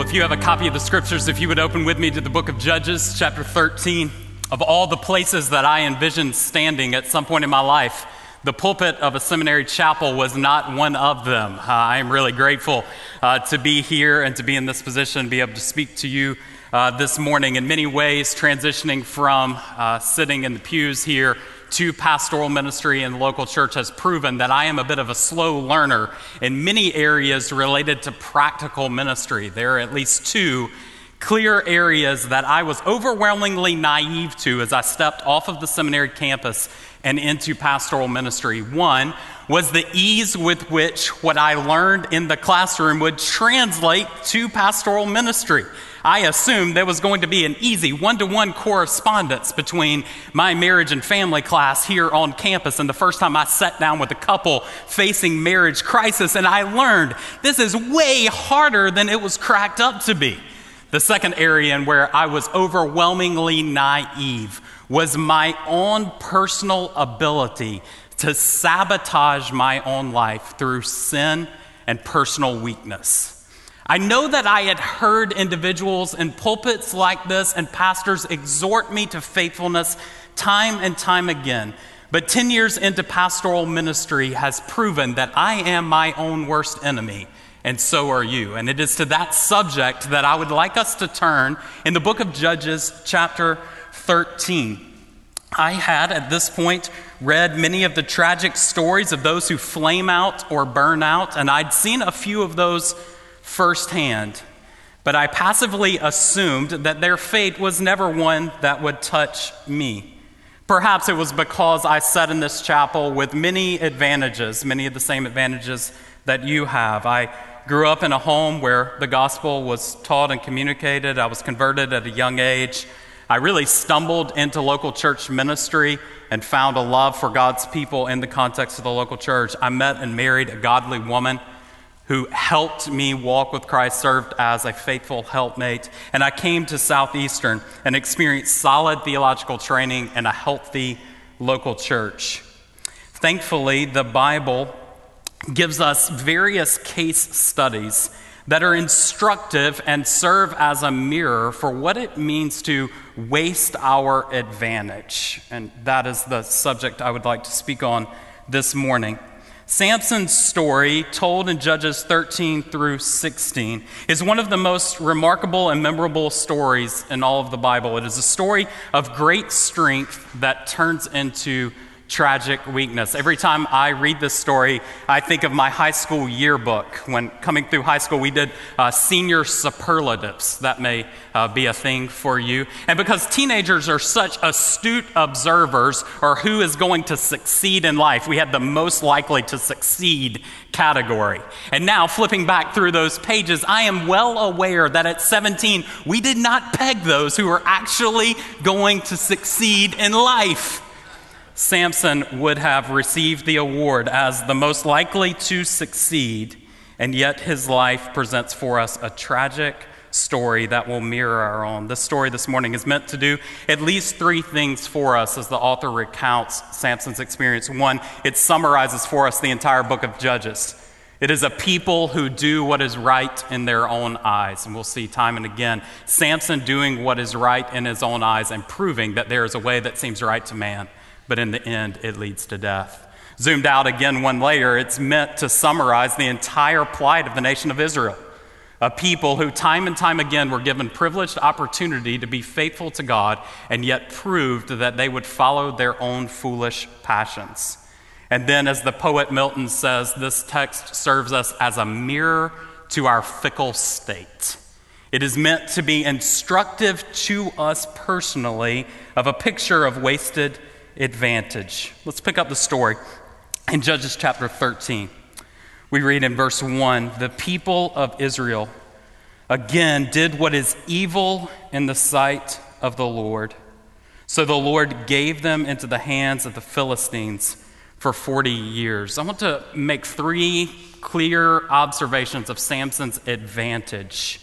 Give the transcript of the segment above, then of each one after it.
Well, if you have a copy of the scriptures, if you would open with me to the book of Judges, chapter 13. Of all the places that I envisioned standing at some point in my life, the pulpit of a seminary chapel was not one of them. Uh, I am really grateful uh, to be here and to be in this position, be able to speak to you uh, this morning. In many ways, transitioning from uh, sitting in the pews here to pastoral ministry in the local church has proven that I am a bit of a slow learner in many areas related to practical ministry. There are at least two clear areas that I was overwhelmingly naive to as I stepped off of the seminary campus and into pastoral ministry. One was the ease with which what I learned in the classroom would translate to pastoral ministry. I assumed there was going to be an easy one to one correspondence between my marriage and family class here on campus and the first time I sat down with a couple facing marriage crisis, and I learned this is way harder than it was cracked up to be. The second area in where I was overwhelmingly naive was my own personal ability to sabotage my own life through sin and personal weakness. I know that I had heard individuals in pulpits like this and pastors exhort me to faithfulness time and time again. But 10 years into pastoral ministry has proven that I am my own worst enemy, and so are you. And it is to that subject that I would like us to turn in the book of Judges, chapter 13. I had at this point read many of the tragic stories of those who flame out or burn out, and I'd seen a few of those firsthand, but I passively assumed that their fate was never one that would touch me. Perhaps it was because I sat in this chapel with many advantages, many of the same advantages that you have. I grew up in a home where the gospel was taught and communicated. I was converted at a young age. I really stumbled into local church ministry and found a love for God's people in the context of the local church. I met and married a godly woman who helped me walk with Christ, served as a faithful helpmate. And I came to Southeastern and experienced solid theological training and a healthy local church. Thankfully, the Bible gives us various case studies that are instructive and serve as a mirror for what it means to waste our advantage. And that is the subject I would like to speak on this morning. Samson's story, told in Judges 13 through 16, is one of the most remarkable and memorable stories in all of the Bible. It is a story of great strength that turns into tragic weakness. Every time I read this story, I think of my high school yearbook. When coming through high school, we did uh, senior superlatives. That may uh, be a thing for you. And because teenagers are such astute observers or who is going to succeed in life, we had the most likely to succeed category. And now, flipping back through those pages, I am well aware that at 17, we did not peg those who were actually going to succeed in life. Samson would have received the award as the most likely to succeed, and yet his life presents for us a tragic story that will mirror our own. This story this morning is meant to do at least three things for us as the author recounts Samson's experience. One, it summarizes for us the entire book of Judges. It is a people who do what is right in their own eyes. And we'll see time and again Samson doing what is right in his own eyes and proving that there is a way that seems right to man but in the end, it leads to death. Zoomed out again one layer, it's meant to summarize the entire plight of the nation of Israel, a people who time and time again were given privileged opportunity to be faithful to God and yet proved that they would follow their own foolish passions. And then, as the poet Milton says, this text serves us as a mirror to our fickle state. It is meant to be instructive to us personally of a picture of wasted advantage. Let's pick up the story in Judges chapter 13. We read in verse 1 The people of Israel again did what is evil in the sight of the Lord. So the Lord gave them into the hands of the Philistines for 40 years. I want to make three clear observations of Samson's advantage.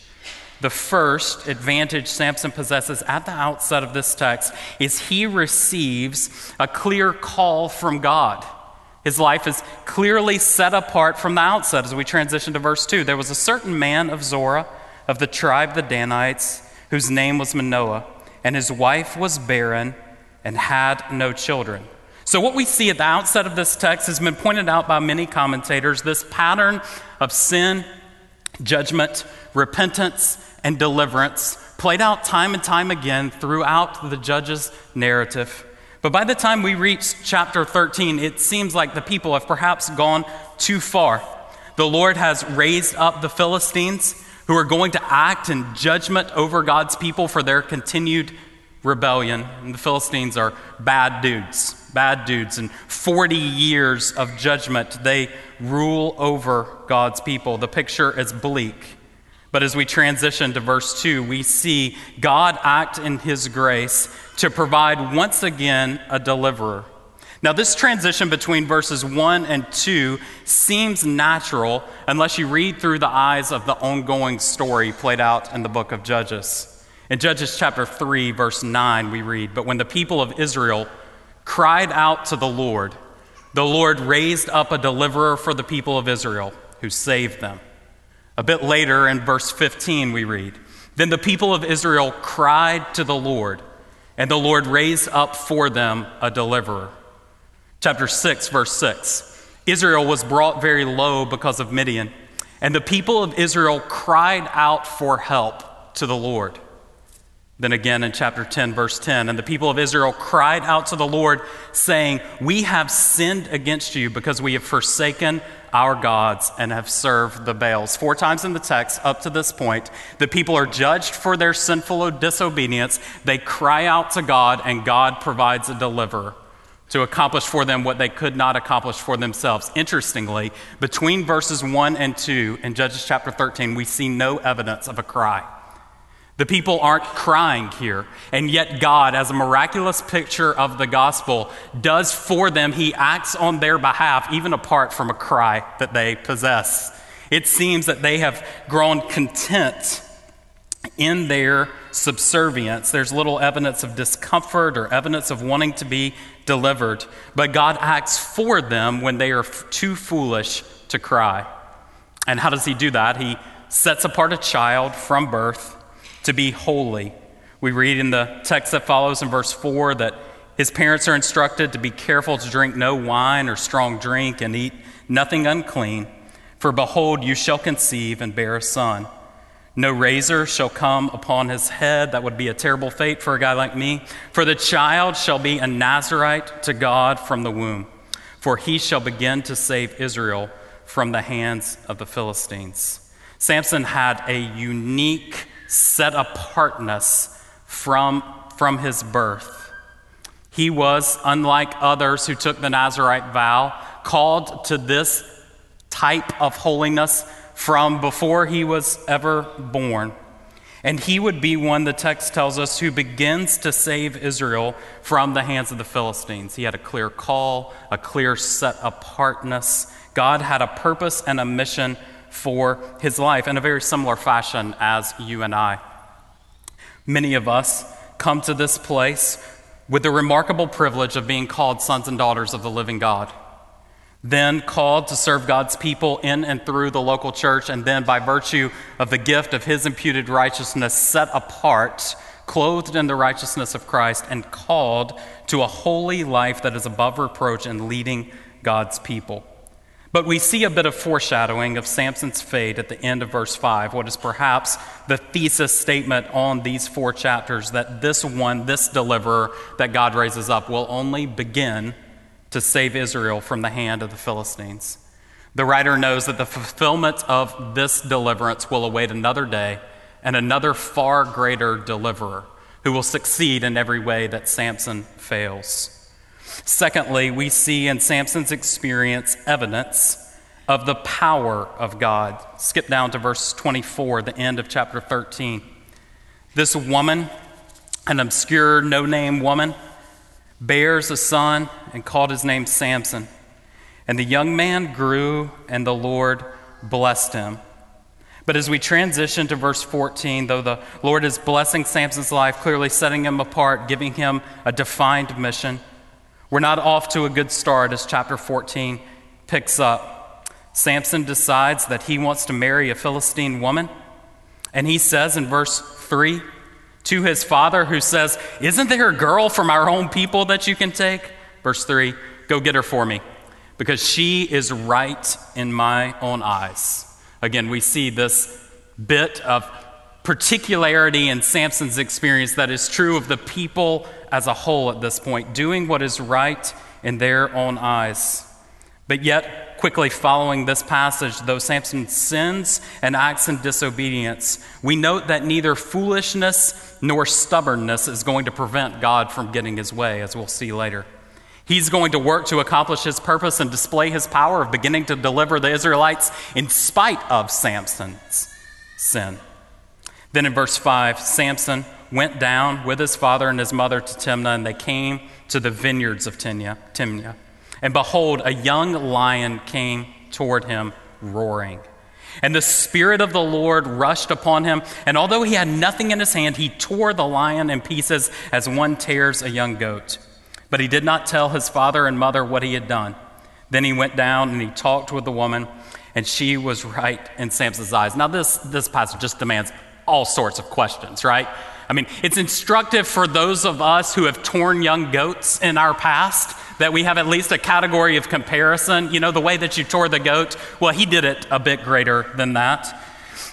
The first advantage Samson possesses at the outset of this text is he receives a clear call from God. His life is clearly set apart from the outset as we transition to verse 2. There was a certain man of Zorah of the tribe the Danites whose name was Manoah, and his wife was barren and had no children. So, what we see at the outset of this text has been pointed out by many commentators this pattern of sin, judgment, repentance, and deliverance played out time and time again throughout the judge's narrative. But by the time we reach chapter 13, it seems like the people have perhaps gone too far. The Lord has raised up the Philistines who are going to act in judgment over God's people for their continued rebellion. And the Philistines are bad dudes, bad dudes. And 40 years of judgment, they rule over God's people. The picture is bleak. But as we transition to verse 2, we see God act in his grace to provide once again a deliverer. Now, this transition between verses 1 and 2 seems natural unless you read through the eyes of the ongoing story played out in the book of Judges. In Judges chapter 3, verse 9, we read But when the people of Israel cried out to the Lord, the Lord raised up a deliverer for the people of Israel who saved them. A bit later in verse 15, we read Then the people of Israel cried to the Lord, and the Lord raised up for them a deliverer. Chapter 6, verse 6 Israel was brought very low because of Midian, and the people of Israel cried out for help to the Lord. Then again in chapter 10, verse 10, and the people of Israel cried out to the Lord, saying, We have sinned against you because we have forsaken our gods and have served the Baals. Four times in the text up to this point, the people are judged for their sinful disobedience. They cry out to God, and God provides a deliverer to accomplish for them what they could not accomplish for themselves. Interestingly, between verses 1 and 2 in Judges chapter 13, we see no evidence of a cry. The people aren't crying here, and yet God, as a miraculous picture of the gospel, does for them. He acts on their behalf, even apart from a cry that they possess. It seems that they have grown content in their subservience. There's little evidence of discomfort or evidence of wanting to be delivered, but God acts for them when they are too foolish to cry. And how does He do that? He sets apart a child from birth to be holy. We read in the text that follows in verse 4 that his parents are instructed to be careful to drink no wine or strong drink and eat nothing unclean. For behold, you shall conceive and bear a son. No razor shall come upon his head. That would be a terrible fate for a guy like me. For the child shall be a Nazarite to God from the womb, for he shall begin to save Israel from the hands of the Philistines. Samson had a unique set apartness from, from his birth. He was, unlike others who took the Nazarite vow, called to this type of holiness from before he was ever born. And he would be one, the text tells us, who begins to save Israel from the hands of the Philistines. He had a clear call, a clear set apartness. God had a purpose and a mission for his life in a very similar fashion as you and I. Many of us come to this place with the remarkable privilege of being called sons and daughters of the living God then called to serve God's people in and through the local church, and then by virtue of the gift of his imputed righteousness, set apart, clothed in the righteousness of Christ, and called to a holy life that is above reproach and leading God's people. But we see a bit of foreshadowing of Samson's fate at the end of verse 5, what is perhaps the thesis statement on these four chapters that this one, this deliverer that God raises up, will only begin to save Israel from the hand of the Philistines. The writer knows that the fulfillment of this deliverance will await another day and another far greater deliverer who will succeed in every way that Samson fails. Secondly, we see in Samson's experience evidence of the power of God. Skip down to verse 24, the end of chapter 13. This woman, an obscure, no name woman, bears a son and called his name Samson. And the young man grew, and the Lord blessed him. But as we transition to verse 14, though the Lord is blessing Samson's life, clearly setting him apart, giving him a defined mission, we're not off to a good start as chapter 14 picks up. Samson decides that he wants to marry a Philistine woman. And he says in verse 3 to his father, who says, Isn't there a girl from our own people that you can take? Verse 3 Go get her for me, because she is right in my own eyes. Again, we see this bit of particularity in Samson's experience that is true of the people as a whole at this point, doing what is right in their own eyes. But yet, quickly following this passage, though Samson sins and acts in disobedience, we note that neither foolishness nor stubbornness is going to prevent God from getting his way, as we'll see later. He's going to work to accomplish his purpose and display his power of beginning to deliver the Israelites in spite of Samson's sin. Then in verse 5, Samson went down with his father and his mother to Timnah, and they came to the vineyards of Timnah. Timnah. And behold, a young lion came toward him, roaring. And the Spirit of the Lord rushed upon him, and although he had nothing in his hand, he tore the lion in pieces as one tears a young goat. But he did not tell his father and mother what he had done. Then he went down and he talked with the woman, and she was right in Samson's eyes. Now, this, this passage just demands all sorts of questions, right? I mean, it's instructive for those of us who have torn young goats in our past that we have at least a category of comparison. You know, the way that you tore the goat, well, he did it a bit greater than that.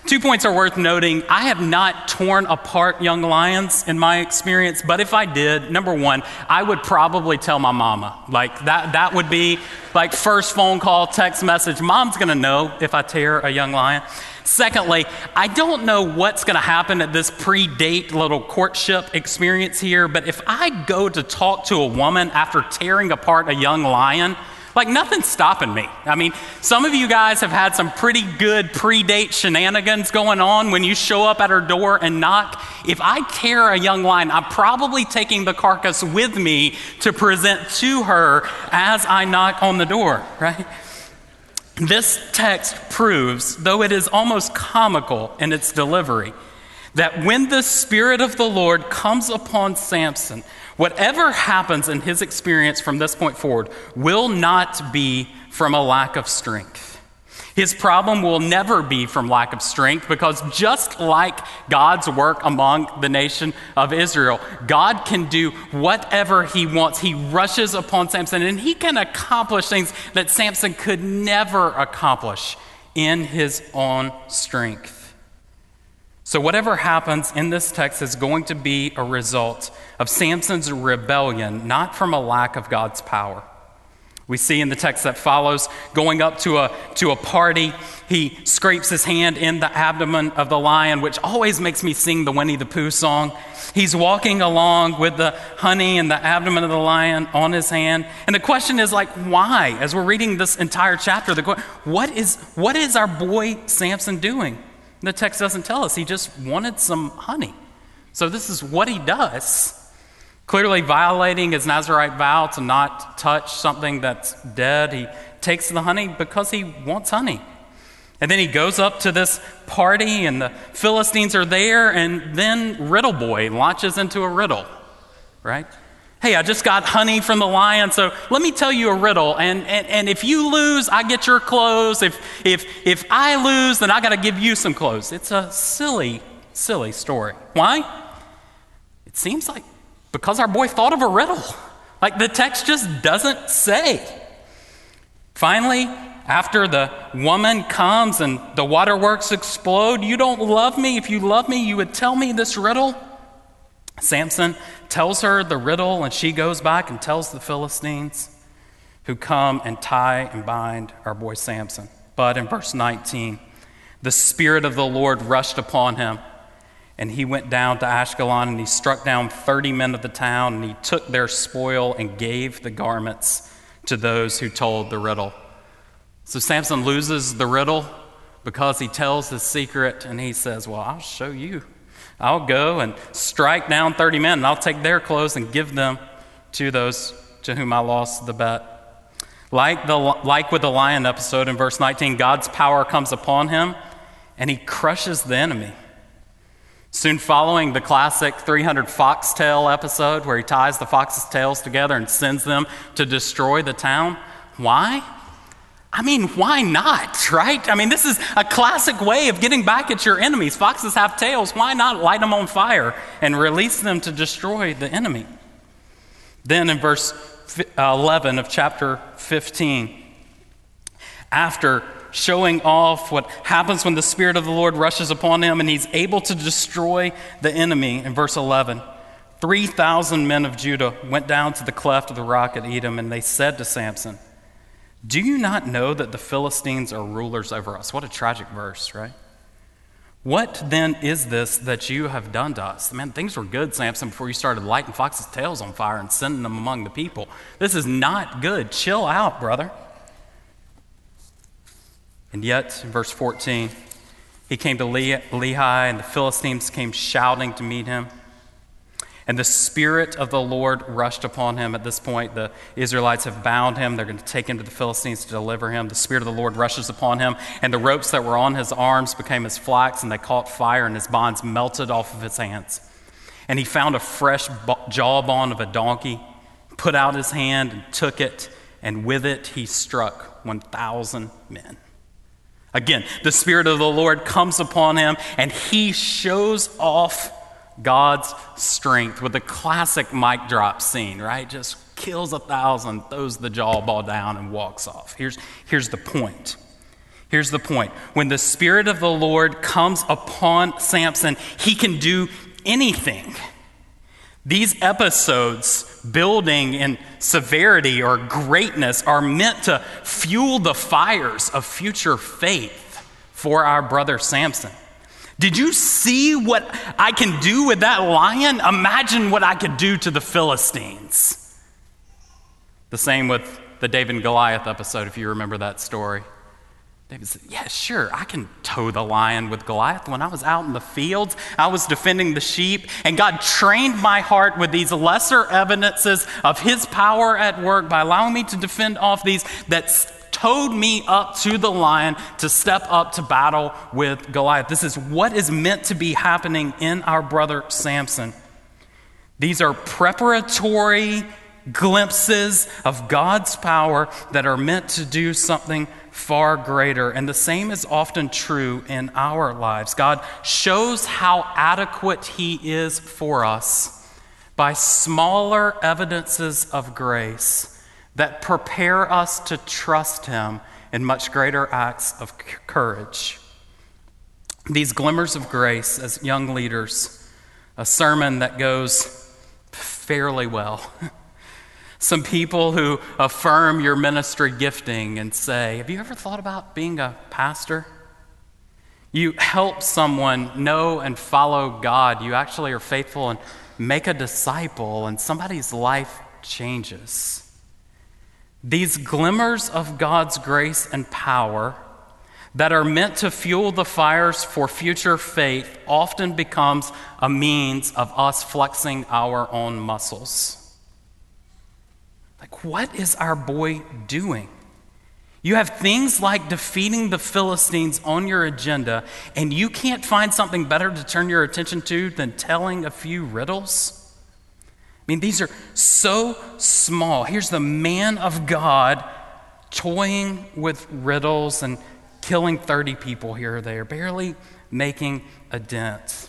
Two points are worth noting. I have not torn apart young lions in my experience, but if I did, number one, I would probably tell my mama. Like that, that would be like first phone call, text message. Mom's gonna know if I tear a young lion. Secondly, I don't know what's going to happen at this pre date little courtship experience here, but if I go to talk to a woman after tearing apart a young lion, like nothing's stopping me. I mean, some of you guys have had some pretty good pre-date shenanigans going on when you show up at her door and knock. If I tear a young lion, I'm probably taking the carcass with me to present to her as I knock on the door, right? This text proves, though it is almost comical in its delivery, that when the Spirit of the Lord comes upon Samson, whatever happens in his experience from this point forward will not be from a lack of strength. His problem will never be from lack of strength because just like God's work among the nation of Israel, God can do whatever he wants. He rushes upon Samson and he can accomplish things that Samson could never accomplish in his own strength. So, whatever happens in this text is going to be a result of Samson's rebellion, not from a lack of God's power. We see in the text that follows, going up to a, to a party, he scrapes his hand in the abdomen of the lion, which always makes me sing the Winnie the Pooh song. He's walking along with the honey and the abdomen of the lion on his hand. And the question is like, why? As we're reading this entire chapter, the, what, is, what is our boy Samson doing? The text doesn't tell us. He just wanted some honey. So this is what he does. Clearly violating his Nazarite vow to not touch something that's dead. He takes the honey because he wants honey. And then he goes up to this party, and the Philistines are there, and then Riddle Boy launches into a riddle, right? Hey, I just got honey from the lion, so let me tell you a riddle. And, and, and if you lose, I get your clothes. If, if, if I lose, then I got to give you some clothes. It's a silly, silly story. Why? It seems like because our boy thought of a riddle. Like the text just doesn't say. Finally, after the woman comes and the waterworks explode, you don't love me. If you love me, you would tell me this riddle. Samson tells her the riddle, and she goes back and tells the Philistines who come and tie and bind our boy Samson. But in verse 19, the Spirit of the Lord rushed upon him and he went down to Ashkelon and he struck down 30 men of the town and he took their spoil and gave the garments to those who told the riddle. So Samson loses the riddle because he tells his secret and he says, Well, I'll show you. I'll go and strike down 30 men and I'll take their clothes and give them to those to whom I lost the bet. Like, the, like with the lion episode in verse 19, God's power comes upon him and he crushes the enemy. Soon following the classic 300 foxtail episode where he ties the fox's tails together and sends them to destroy the town. Why? I mean, why not, right? I mean, this is a classic way of getting back at your enemies. Foxes have tails. Why not light them on fire and release them to destroy the enemy? Then in verse uh, 11 of chapter 15, after showing off what happens when the Spirit of the Lord rushes upon him and he's able to destroy the enemy. In verse 11, 3,000 men of Judah went down to the cleft of the rock at Etam and they said to Samson, Do you not know that the Philistines are rulers over us? What a tragic verse, right? What then is this that you have done to us? Man, things were good, Samson, before you started lighting foxes' tails on fire and sending them among the people. This is not good. Chill out, brother. And yet, in verse 14, he came to Lehi, and the Philistines came shouting to meet him. And the Spirit of the Lord rushed upon him. At this point, the Israelites have bound him. They're going to take him to the Philistines to deliver him. The Spirit of the Lord rushes upon him, and the ropes that were on his arms became as flax, and they caught fire, and his bonds melted off of his hands. And he found a fresh jawbone of a donkey, put out his hand, and took it, and with it he struck 1,000 men. Again, the Spirit of the Lord comes upon him and he shows off God's strength with the classic mic drop scene, right? Just kills a thousand, throws the jaw ball down, and walks off. Here's, here's the point. Here's the point. When the Spirit of the Lord comes upon Samson, he can do anything. These episodes, building in severity or greatness, are meant to fuel the fires of future faith for our brother Samson. Did you see what I can do with that lion? Imagine what I could do to the Philistines. The same with the David and Goliath episode, if you remember that story. David said, Yeah, sure, I can toe the lion with Goliath. When I was out in the fields, I was defending the sheep, and God trained my heart with these lesser evidences of His power at work by allowing me to defend off these that towed me up to the lion to step up to battle with Goliath. This is what is meant to be happening in our brother Samson. These are preparatory glimpses of God's power that are meant to do something far greater. And the same is often true in our lives. God shows how adequate He is for us by smaller evidences of grace that prepare us to trust Him in much greater acts of courage. These glimmers of grace as young leaders, a sermon that goes fairly well. some people who affirm your ministry gifting and say, Have you ever thought about being a pastor? You help someone know and follow God. You actually are faithful and make a disciple, and somebody's life changes. These glimmers of God's grace and power that are meant to fuel the fires for future faith often becomes a means of us flexing our own muscles. Like, what is our boy doing? You have things like defeating the Philistines on your agenda, and you can't find something better to turn your attention to than telling a few riddles? I mean, these are so small. Here's the man of God toying with riddles and killing 30 people here or there, barely making a dent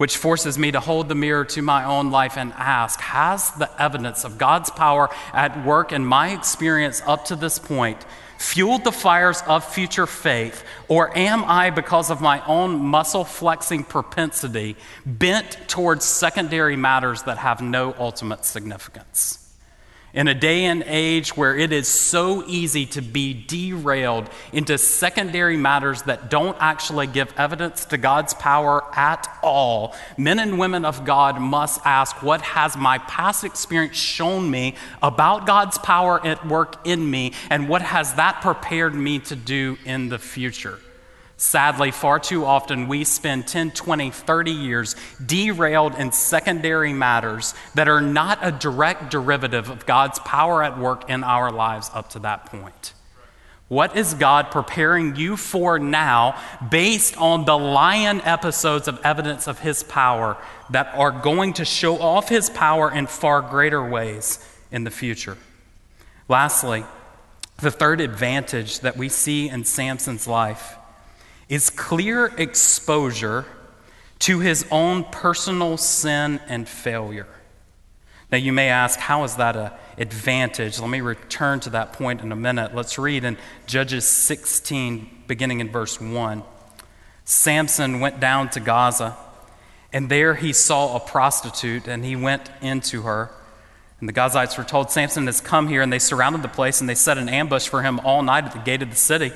which forces me to hold the mirror to my own life and ask Has the evidence of God's power at work in my experience up to this point fueled the fires of future faith, or am I, because of my own muscle flexing propensity, bent towards secondary matters that have no ultimate significance? In a day and age where it is so easy to be derailed into secondary matters that don't actually give evidence to God's power at all, men and women of God must ask what has my past experience shown me about God's power at work in me, and what has that prepared me to do in the future? Sadly, far too often we spend 10, 20, 30 years derailed in secondary matters that are not a direct derivative of God's power at work in our lives up to that point. What is God preparing you for now based on the lion episodes of evidence of His power that are going to show off His power in far greater ways in the future? Lastly, the third advantage that we see in Samson's life is clear exposure to his own personal sin and failure. Now, you may ask, how is that an advantage? Let me return to that point in a minute. Let's read in Judges 16, beginning in verse 1. Samson went down to Gaza, and there he saw a prostitute, and he went into her. And the Gazites were told, Samson has come here, and they surrounded the place, and they set an ambush for him all night at the gate of the city.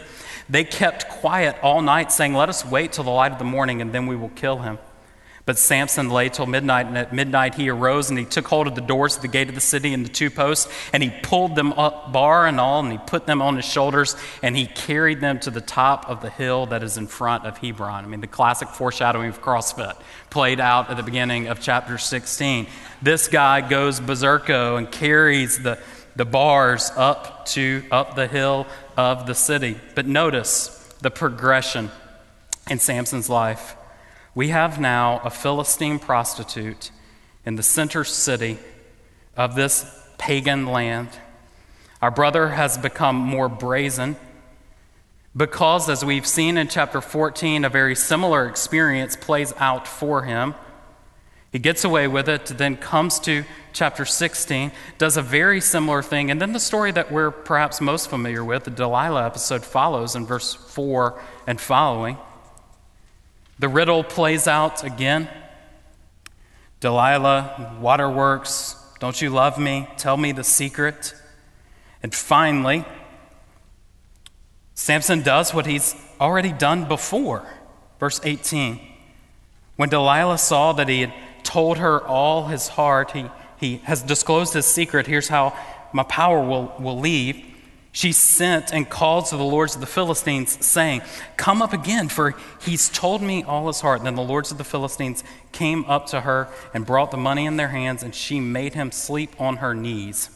They kept quiet all night, saying, Let us wait till the light of the morning, and then we will kill him. But Samson lay till midnight, and at midnight he arose and he took hold of the doors of the gate of the city and the two posts, and he pulled them up, bar and all, and he put them on his shoulders, and he carried them to the top of the hill that is in front of Hebron. I mean, the classic foreshadowing of CrossFit played out at the beginning of chapter 16. This guy goes berserko and carries the, the bars up to up the hill of the city. But notice the progression in Samson's life. We have now a Philistine prostitute in the center city of this pagan land. Our brother has become more brazen because, as we've seen in chapter 14, a very similar experience plays out for him. He gets away with it, then comes to chapter 16, does a very similar thing. And then the story that we're perhaps most familiar with, the Delilah episode, follows in verse 4 and following. The riddle plays out again. Delilah, waterworks, don't you love me? Tell me the secret. And finally, Samson does what he's already done before. Verse 18. When Delilah saw that he had told her all his heart. He, he has disclosed his secret. Here's how my power will, will leave. She sent and called to the lords of the Philistines, saying, Come up again, for he's told me all his heart. And then the lords of the Philistines came up to her and brought the money in their hands, and she made him sleep on her knees.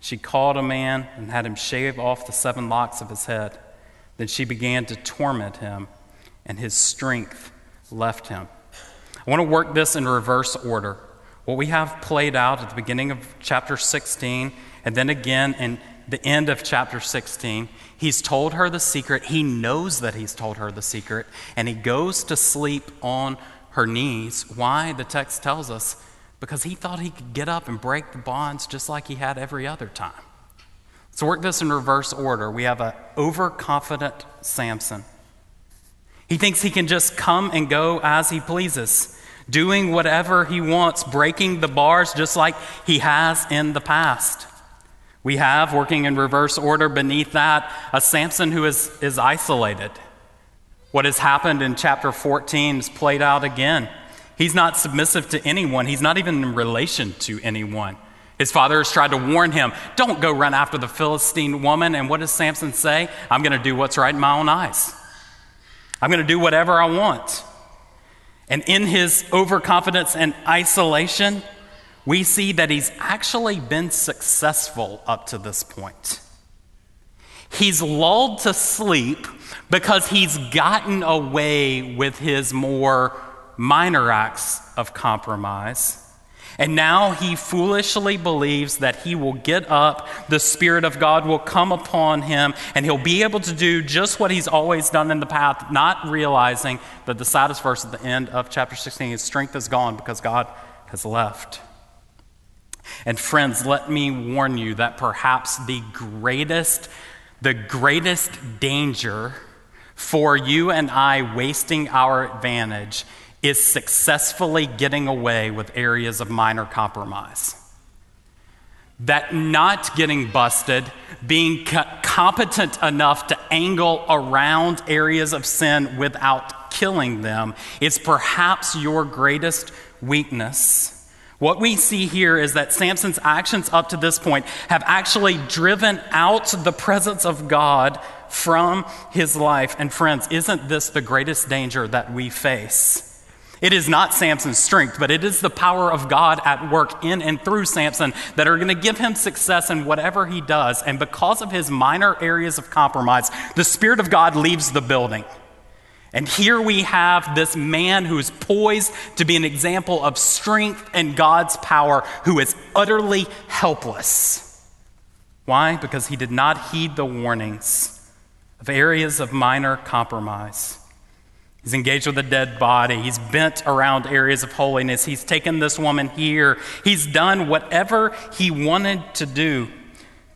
She called a man and had him shave off the seven locks of his head. Then she began to torment him, and his strength left him. I want to work this in reverse order. What we have played out at the beginning of chapter 16, and then again in the end of chapter 16, he's told her the secret. He knows that he's told her the secret, and he goes to sleep on her knees. Why? The text tells us because he thought he could get up and break the bonds just like he had every other time. Let's work this in reverse order. We have an overconfident Samson. He thinks he can just come and go as he pleases doing whatever he wants, breaking the bars just like he has in the past. We have, working in reverse order beneath that, a Samson who is, is isolated. What has happened in chapter 14 is played out again. He's not submissive to anyone, he's not even in relation to anyone. His father has tried to warn him, don't go run after the Philistine woman. And what does Samson say? I'm going to do what's right in my own eyes. I'm going to do whatever I want. And in his overconfidence and isolation, we see that he's actually been successful up to this point. He's lulled to sleep because he's gotten away with his more minor acts of compromise. And now he foolishly believes that he will get up, the Spirit of God will come upon him, and he'll be able to do just what he's always done in the past, not realizing that the saddest verse at the end of chapter 16 his strength is gone because God has left. And friends, let me warn you that perhaps the greatest, the greatest danger for you and I wasting our advantage is successfully getting away with areas of minor compromise. that not getting busted, being co- competent enough to angle around areas of sin without killing them, is perhaps your greatest weakness. What we see here is that Samson's actions up to this point have actually driven out the presence of God from his life. And friends, isn't this the greatest danger that we face? It is not Samson's strength, but it is the power of God at work in and through Samson that are going to give him success in whatever he does. And because of his minor areas of compromise, the Spirit of God leaves the building. And here we have this man who is poised to be an example of strength and God's power, who is utterly helpless. Why? Because he did not heed the warnings of areas of minor compromise. He's engaged with a dead body. He's bent around areas of holiness. He's taken this woman here. He's done whatever he wanted to do,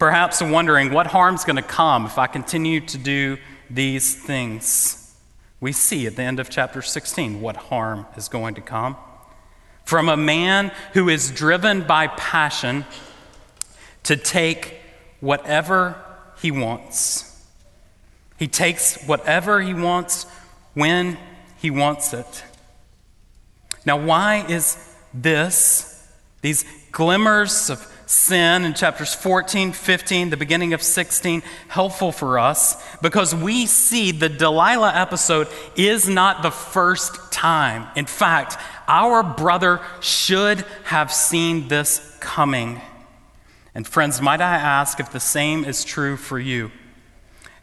perhaps wondering what harm's going to come if I continue to do these things. We see at the end of chapter 16 what harm is going to come. From a man who is driven by passion to take whatever he wants. He takes whatever he wants when he wants it. Now, why is this, these glimmers of sin in chapters 14, 15, the beginning of 16, helpful for us? Because we see the Delilah episode is not the first time. In fact, our brother should have seen this coming. And, friends, might I ask if the same is true for you?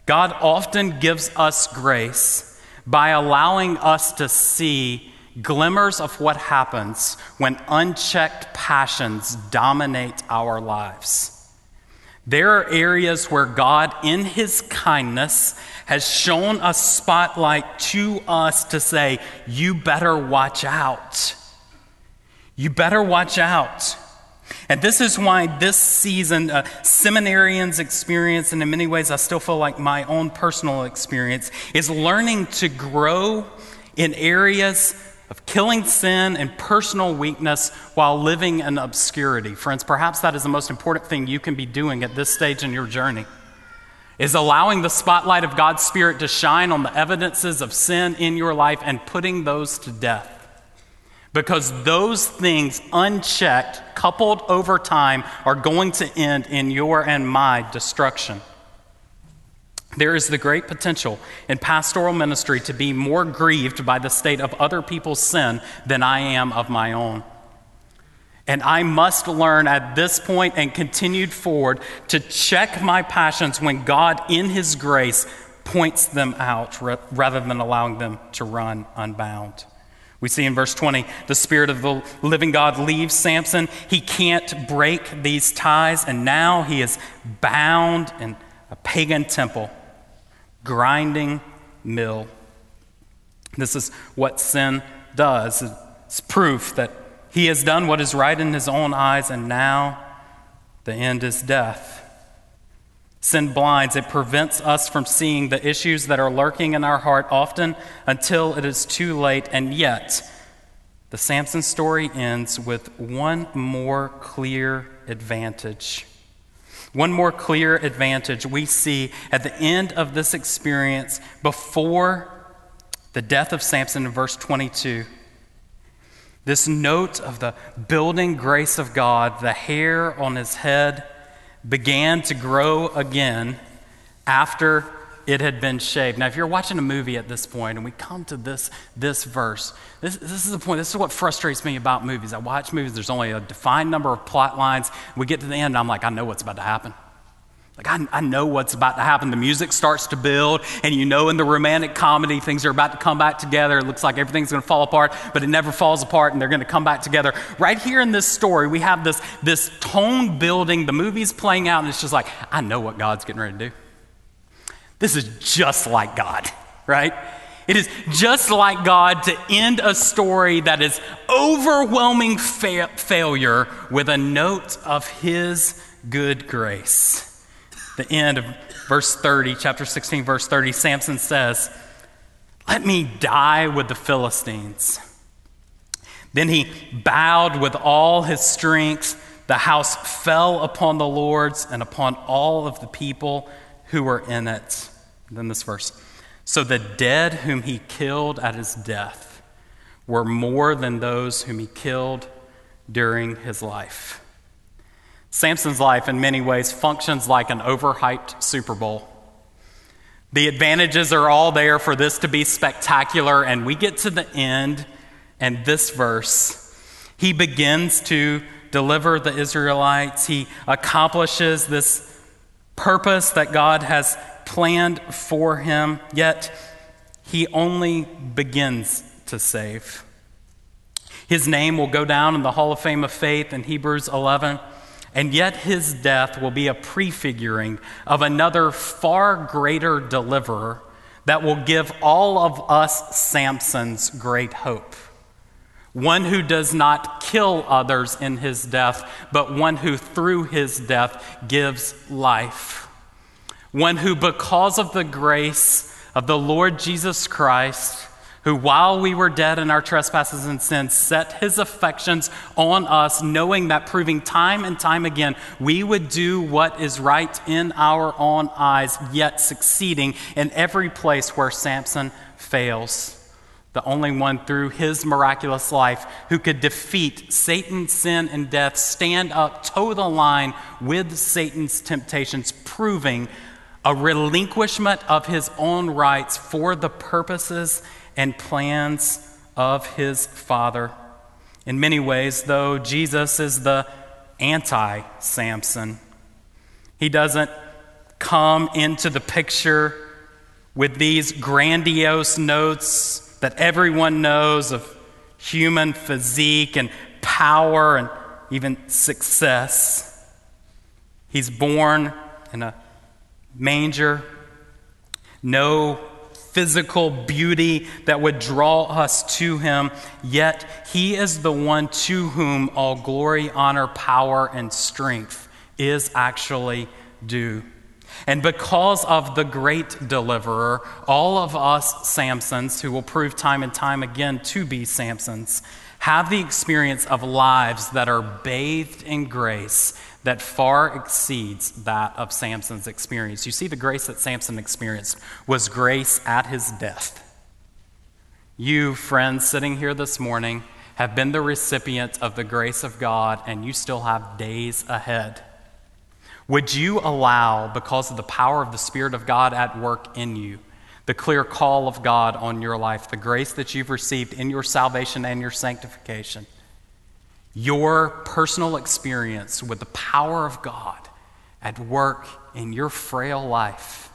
God often gives us grace by allowing us to see glimmers of what happens when unchecked passions dominate our lives. There are areas where God, in His kindness, has shown a spotlight to us to say, You better watch out. You better watch out. And this is why this season, uh, seminarians' experience, and in many ways I still feel like my own personal experience, is learning to grow in areas of killing sin and personal weakness while living in obscurity. Friends, perhaps that is the most important thing you can be doing at this stage in your journey. Is allowing the spotlight of God's Spirit to shine on the evidences of sin in your life and putting those to death. Because those things, unchecked, coupled over time, are going to end in your and my destruction. There is the great potential in pastoral ministry to be more grieved by the state of other people's sin than I am of my own. And I must learn at this point and continued forward to check my passions when God, in His grace, points them out rather than allowing them to run unbound. We see in verse 20, the Spirit of the living God leaves Samson. He can't break these ties, and now he is bound in a pagan temple, grinding mill. This is what sin does. It's proof that he has done what is right in his own eyes, and now the end is death. Sin blinds, it prevents us from seeing the issues that are lurking in our heart often until it is too late. And yet, the Samson story ends with one more clear advantage. One more clear advantage we see at the end of this experience before the death of Samson in verse 22. This note of the building grace of God, the hair on his head began to grow again after it had been shaved. Now, if you're watching a movie at this point and we come to this, this verse, this, this is the point. This is what frustrates me about movies. I watch movies, there's only a defined number of plot lines. We get to the end, I'm like, I know what's about to happen. Like, I, I know what's about to happen. The music starts to build, and you know in the romantic comedy, things are about to come back together. It looks like everything's going to fall apart, but it never falls apart, and they're going to come back together. Right here in this story, we have this, this tone building. The movie's playing out, and it's just like, I know what God's getting ready to do. This is just like God, right? It is just like God to end a story that is overwhelming fa- failure with a note of His good grace the end of verse 30, chapter 16, verse 30, Samson says, Let me die with the Philistines. Then he bowed with all his strength The house fell upon the lords and upon all of the people who were in it. Then this verse. So the dead whom he killed at his death were more than those whom he killed during his life. Samson's life, in many ways, functions like an overhyped Super Bowl. The advantages are all there for this to be spectacular, and we get to the end, and this verse, he begins to deliver the Israelites. He accomplishes this purpose that God has planned for him, yet he only begins to save. His name will go down in the Hall of Fame of Faith in Hebrews 11, and yet his death will be a prefiguring of another far greater deliverer that will give all of us Samson's great hope. One who does not kill others in his death, but one who through his death gives life. One who, because of the grace of the Lord Jesus Christ, who, while we were dead in our trespasses and sins, set his affections on us, knowing that proving time and time again we would do what is right in our own eyes, yet succeeding in every place where Samson fails. The only one through his miraculous life who could defeat Satan, sin, and death, stand up, toe the line with Satan's temptations, proving a relinquishment of his own rights for the purposes and plans of his Father. In many ways, though, Jesus is the anti Samson. He doesn't come into the picture with these grandiose notes that everyone knows of human physique and power and even success. He's born in a manger, no physical beauty that would draw us to him, yet he is the one to whom all glory, honor, power, and strength is actually due. And because of the great deliverer, all of us Samsons, who will prove time and time again to be Samsons, have the experience of lives that are bathed in grace that far exceeds that of Samson's experience. You see, the grace that Samson experienced was grace at his death. You, friends, sitting here this morning, have been the recipient of the grace of God, and you still have days ahead. Would you allow, because of the power of the Spirit of God at work in you, the clear call of God on your life, the grace that you've received in your salvation and your sanctification, your personal experience with the power of God at work in your frail life,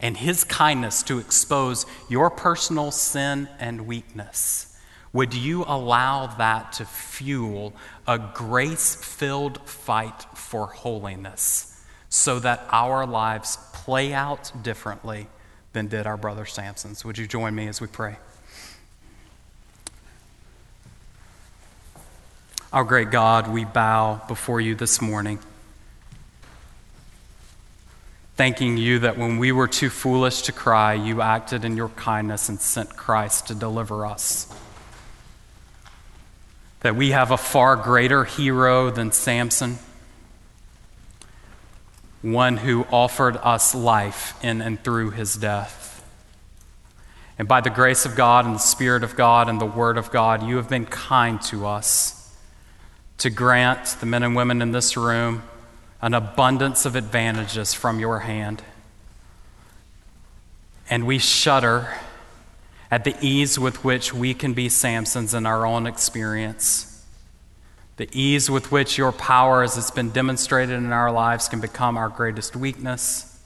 and His kindness to expose your personal sin and weakness. Would you allow that to fuel a grace filled fight for holiness so that our lives play out differently than did our brother Samson's? Would you join me as we pray? Our great God, we bow before you this morning, thanking you that when we were too foolish to cry, you acted in your kindness and sent Christ to deliver us. That we have a far greater hero than Samson, one who offered us life in and through his death. And by the grace of God and the Spirit of God and the Word of God, you have been kind to us to grant the men and women in this room an abundance of advantages from your hand. And we shudder at the ease with which we can be Samsons in our own experience. The ease with which your power, as it's been demonstrated in our lives, can become our greatest weakness,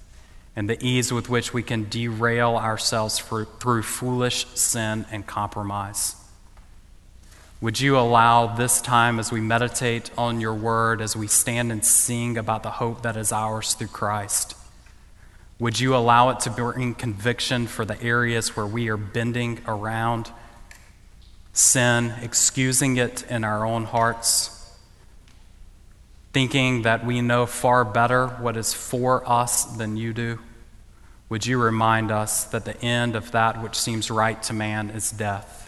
and the ease with which we can derail ourselves for, through foolish sin and compromise. Would you allow this time as we meditate on your word, as we stand and sing about the hope that is ours through Christ? Would you allow it to bring conviction for the areas where we are bending around sin, excusing it in our own hearts, thinking that we know far better what is for us than you do? Would you remind us that the end of that which seems right to man is death?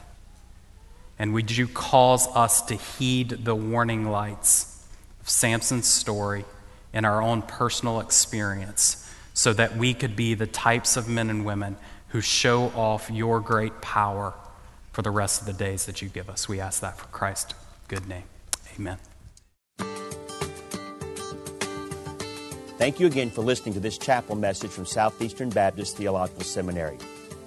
And would you cause us to heed the warning lights of Samson's story in our own personal experience so that we could be the types of men and women who show off your great power for the rest of the days that you give us. We ask that for Christ's good name. Amen. Thank you again for listening to this chapel message from Southeastern Baptist Theological Seminary.